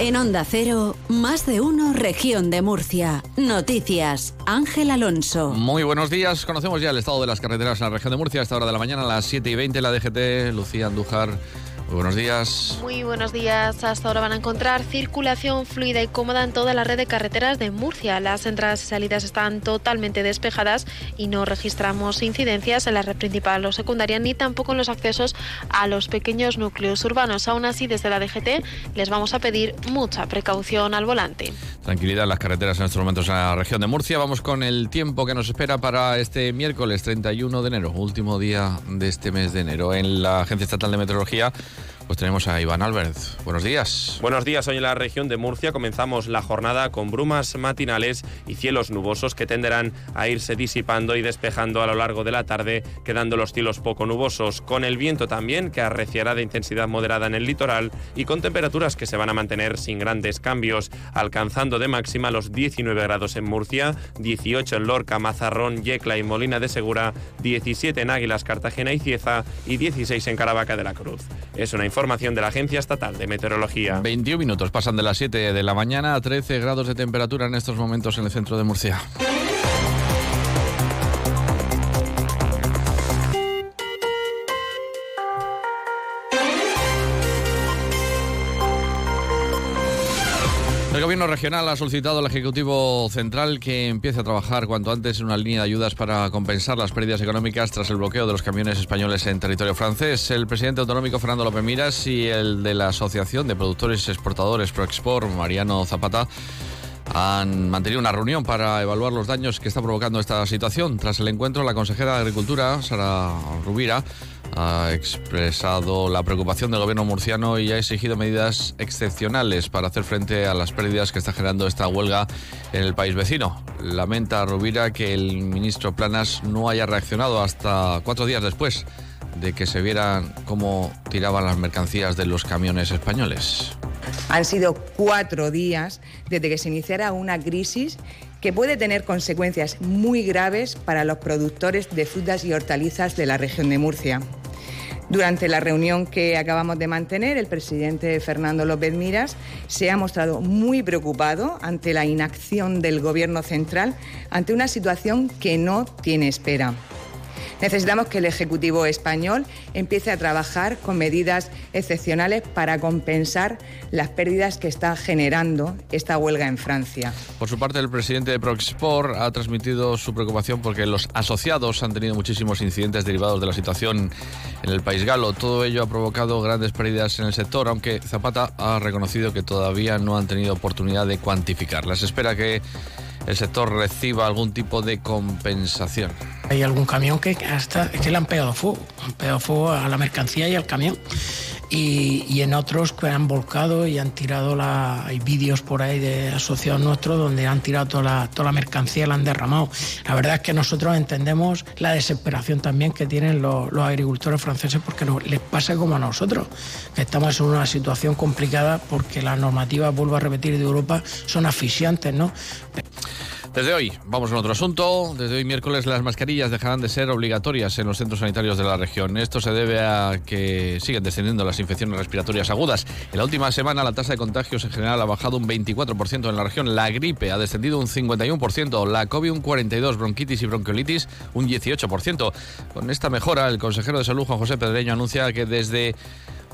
En Onda Cero, más de uno, región de Murcia. Noticias, Ángel Alonso. Muy buenos días. Conocemos ya el estado de las carreteras en la región de Murcia a esta hora de la mañana, a las 7 y 20, la DGT, Lucía Andújar. Muy buenos días. Muy buenos días. Hasta ahora van a encontrar circulación fluida y cómoda en toda la red de carreteras de Murcia. Las entradas y salidas están totalmente despejadas y no registramos incidencias en la red principal o secundaria ni tampoco en los accesos a los pequeños núcleos urbanos. Aún así, desde la DGT les vamos a pedir mucha precaución al volante. Tranquilidad en las carreteras en estos momentos en la región de Murcia. Vamos con el tiempo que nos espera para este miércoles 31 de enero, último día de este mes de enero. En la Agencia Estatal de Meteorología pues tenemos a Iván Albert. Buenos días. Buenos días. Hoy en la región de Murcia comenzamos la jornada con brumas matinales y cielos nubosos que tenderán a irse disipando y despejando a lo largo de la tarde, quedando los cielos poco nubosos, con el viento también que arreciará de intensidad moderada en el litoral y con temperaturas que se van a mantener sin grandes cambios, alcanzando de máxima los 19 grados en Murcia, 18 en Lorca, Mazarrón, Yecla y Molina de Segura, 17 en Águilas, Cartagena y Cieza y 16 en Caravaca de la Cruz. Es una información de la Agencia Estatal de Meteorología. 21 minutos pasan de las 7 de la mañana a 13 grados de temperatura en estos momentos en el centro de Murcia. El Gobierno regional ha solicitado al Ejecutivo Central que empiece a trabajar cuanto antes en una línea de ayudas para compensar las pérdidas económicas tras el bloqueo de los camiones españoles en territorio francés. El presidente autonómico Fernando López Miras y el de la Asociación de Productores Exportadores ProExport, Mariano Zapata, han mantenido una reunión para evaluar los daños que está provocando esta situación. Tras el encuentro, la consejera de Agricultura, Sara Rubira, ha expresado la preocupación del gobierno murciano y ha exigido medidas excepcionales para hacer frente a las pérdidas que está generando esta huelga en el país vecino. Lamenta Rubira que el ministro Planas no haya reaccionado hasta cuatro días después de que se vieran cómo tiraban las mercancías de los camiones españoles. Han sido cuatro días desde que se iniciara una crisis que puede tener consecuencias muy graves para los productores de frutas y hortalizas de la región de Murcia. Durante la reunión que acabamos de mantener, el presidente Fernando López Miras se ha mostrado muy preocupado ante la inacción del Gobierno central ante una situación que no tiene espera. Necesitamos que el Ejecutivo español empiece a trabajar con medidas excepcionales para compensar las pérdidas que está generando esta huelga en Francia. Por su parte, el presidente de Proxport ha transmitido su preocupación porque los asociados han tenido muchísimos incidentes derivados de la situación en el país galo. Todo ello ha provocado grandes pérdidas en el sector, aunque Zapata ha reconocido que todavía no han tenido oportunidad de cuantificarlas. Espera que el sector reciba algún tipo de compensación. Hay algún camión que hasta que le han pegado fuego, han pegado fuego a la mercancía y al camión. Y, en otros que han volcado y han tirado la. Hay vídeos por ahí de asociados nuestros donde han tirado toda la, toda la mercancía y la han derramado. La verdad es que nosotros entendemos la desesperación también que tienen los, agricultores franceses porque les pasa como a nosotros, que estamos en una situación complicada porque las normativas, vuelvo a repetir, de Europa son asfixiantes, ¿no? Desde hoy, vamos a otro asunto. Desde hoy miércoles las mascarillas dejarán de ser obligatorias en los centros sanitarios de la región. Esto se debe a que siguen descendiendo las infecciones respiratorias agudas. En la última semana la tasa de contagios en general ha bajado un 24% en la región. La gripe ha descendido un 51%, la COVID un 42%, bronquitis y bronquiolitis un 18%. Con esta mejora, el consejero de salud Juan José Pedreño anuncia que desde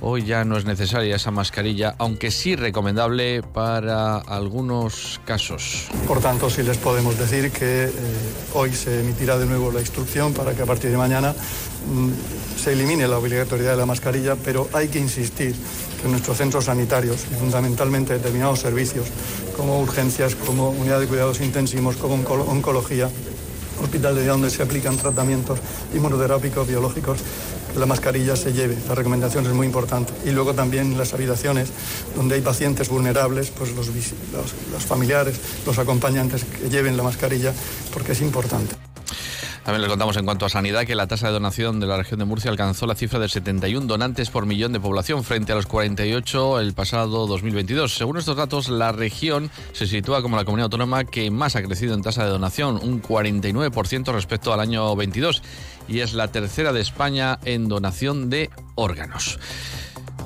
Hoy ya no es necesaria esa mascarilla, aunque sí recomendable para algunos casos. Por tanto, sí les podemos decir que eh, hoy se emitirá de nuevo la instrucción para que a partir de mañana mm, se elimine la obligatoriedad de la mascarilla, pero hay que insistir que nuestros centros sanitarios y fundamentalmente determinados servicios como urgencias, como unidad de cuidados intensivos, como oncología, hospital de día donde se aplican tratamientos inmunoterápicos, biológicos, la mascarilla se lleve. La recomendación es muy importante. Y luego también las habitaciones donde hay pacientes vulnerables, pues los, los familiares, los acompañantes que lleven la mascarilla, porque es importante. También les contamos en cuanto a sanidad que la tasa de donación de la región de Murcia alcanzó la cifra de 71 donantes por millón de población frente a los 48 el pasado 2022. Según estos datos, la región se sitúa como la comunidad autónoma que más ha crecido en tasa de donación, un 49% respecto al año 22, y es la tercera de España en donación de órganos.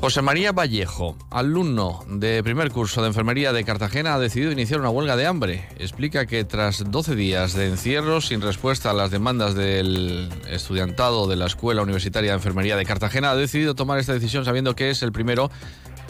José María Vallejo, alumno de primer curso de enfermería de Cartagena, ha decidido iniciar una huelga de hambre. Explica que tras 12 días de encierro sin respuesta a las demandas del estudiantado de la Escuela Universitaria de Enfermería de Cartagena, ha decidido tomar esta decisión sabiendo que es el primero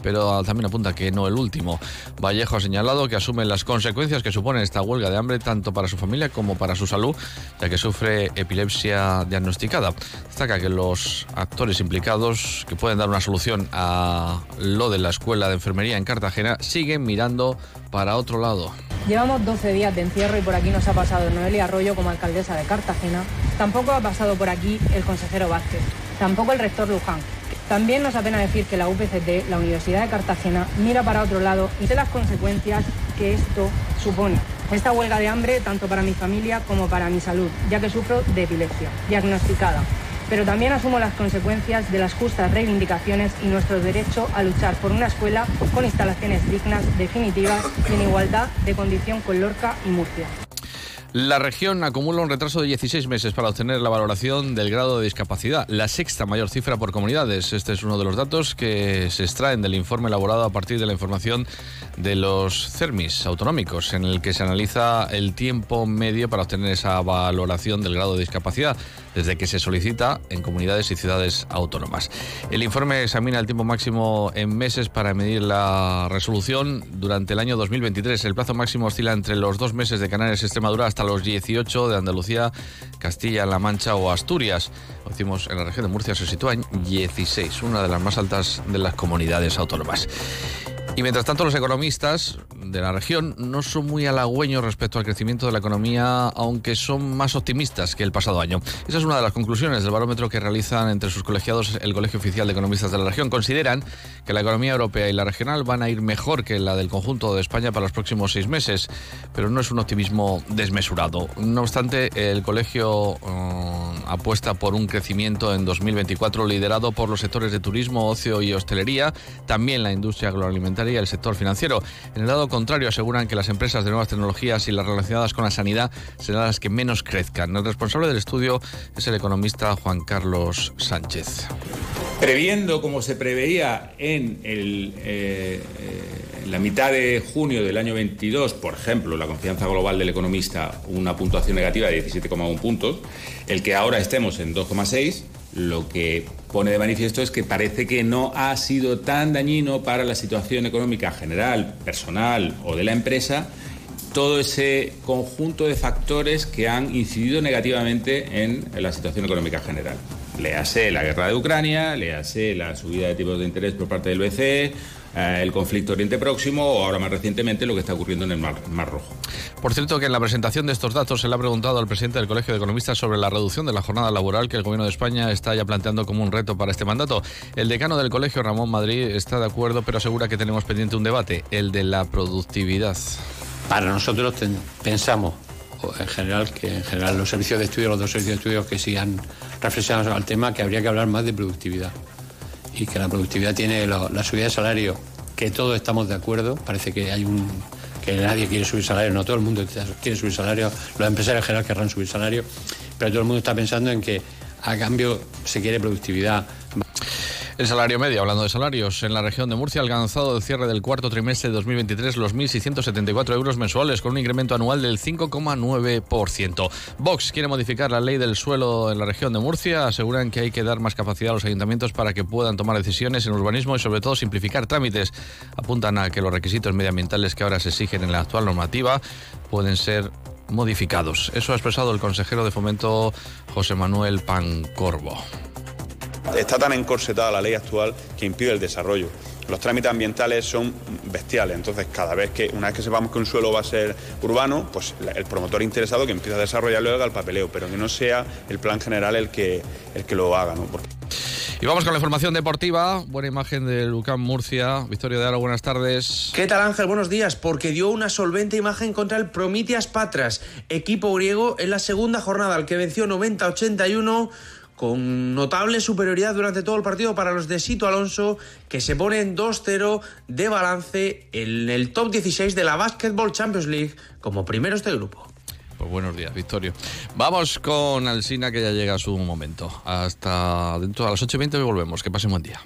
pero también apunta que no el último. Vallejo ha señalado que asume las consecuencias que supone esta huelga de hambre tanto para su familia como para su salud, ya que sufre epilepsia diagnosticada. Destaca que los actores implicados que pueden dar una solución a lo de la escuela de enfermería en Cartagena siguen mirando para otro lado. Llevamos 12 días de encierro y por aquí nos ha pasado Noelia Arroyo como alcaldesa de Cartagena. Tampoco ha pasado por aquí el consejero Vázquez. Tampoco el rector Luján también nos apena decir que la UPCT, la Universidad de Cartagena, mira para otro lado y sé las consecuencias que esto supone. Esta huelga de hambre tanto para mi familia como para mi salud, ya que sufro de epilepsia, diagnosticada. Pero también asumo las consecuencias de las justas reivindicaciones y nuestro derecho a luchar por una escuela con instalaciones dignas, definitivas y en igualdad de condición con Lorca y Murcia. La región acumula un retraso de 16 meses para obtener la valoración del grado de discapacidad, la sexta mayor cifra por comunidades. Este es uno de los datos que se extraen del informe elaborado a partir de la información de los CERMIS autonómicos, en el que se analiza el tiempo medio para obtener esa valoración del grado de discapacidad, desde que se solicita en comunidades y ciudades autónomas. El informe examina el tiempo máximo en meses para medir la resolución durante el año 2023. El plazo máximo oscila entre los dos meses de Canarias y Extremadura hasta los 18 de Andalucía, Castilla-La Mancha o Asturias. Lo en la región de Murcia se sitúa en 16, una de las más altas de las comunidades autónomas. Y mientras tanto, los economistas de la región no son muy halagüeños respecto al crecimiento de la economía, aunque son más optimistas que el pasado año. Esa es una de las conclusiones del barómetro que realizan entre sus colegiados el Colegio Oficial de Economistas de la región. Consideran que la economía europea y la regional van a ir mejor que la del conjunto de España para los próximos seis meses, pero no es un optimismo desmesurado. No obstante, el colegio eh, apuesta por un crecimiento en 2024 liderado por los sectores de turismo, ocio y hostelería, también la industria agroalimentaria y el sector financiero. En el lado contrario, aseguran que las empresas de nuevas tecnologías y las relacionadas con la sanidad serán las que menos crezcan. El responsable del estudio es el economista Juan Carlos Sánchez. Previendo, como se preveía en eh, la mitad de junio del año 22, por ejemplo, la confianza global del economista, una puntuación negativa de 17,1 puntos, el que ahora estemos en 2,6 lo que pone de manifiesto es que parece que no ha sido tan dañino para la situación económica general, personal o de la empresa todo ese conjunto de factores que han incidido negativamente en la situación económica general. Léase la guerra de Ucrania, léase la subida de tipos de interés por parte del BCE, eh, el conflicto Oriente Próximo o ahora más recientemente lo que está ocurriendo en el Mar, Rojo. Por cierto, que en la presentación de estos datos se le ha preguntado al presidente del Colegio de Economistas sobre la reducción de la jornada laboral que el Gobierno de España está ya planteando como un reto para este mandato. El decano del Colegio, Ramón Madrid, está de acuerdo, pero asegura que tenemos pendiente un debate, el de la productividad. Para nosotros pensamos en general que en general los servicios de estudio, los dos servicios de estudio que sigan reflexionando al tema, que habría que hablar más de productividad y que la productividad tiene la, subida de salario, que todos estamos de acuerdo, parece que hay un que nadie quiere subir salario, no todo el mundo quiere subir salario, los empresarios en general querrán subir salario, pero todo el mundo está pensando en que a cambio se quiere productividad. El salario medio, hablando de salarios, en la región de Murcia ha alcanzado el cierre del cuarto trimestre de 2023 los 1.674 euros mensuales, con un incremento anual del 5,9%. Vox quiere modificar la ley del suelo en la región de Murcia. Aseguran que hay que dar más capacidad a los ayuntamientos para que puedan tomar decisiones en urbanismo y, sobre todo, simplificar trámites. Apuntan a que los requisitos medioambientales que ahora se exigen en la actual normativa pueden ser modificados. Eso ha expresado el consejero de fomento José Manuel Pancorbo. Está tan encorsetada la ley actual que impide el desarrollo. Los trámites ambientales son bestiales, entonces cada vez que, una vez que sepamos que un suelo va a ser urbano, pues el promotor interesado que empieza a desarrollarlo haga el papeleo, pero que no sea el plan general el que, el que lo haga. ¿no? Y vamos con la información deportiva. Buena imagen de Lucán Murcia. Victoria de Aro, buenas tardes. ¿Qué tal Ángel? Buenos días. Porque dio una solvente imagen contra el Prometeas Patras, equipo griego en la segunda jornada, al que venció 90-81 con notable superioridad durante todo el partido para los de Sito Alonso, que se ponen 2-0 de balance en el top 16 de la Basketball Champions League como primeros de grupo. Pues buenos días, Victorio. Vamos con Alsina, que ya llega a su momento. Hasta dentro de las 8.20 y volvemos. Que pase un buen día.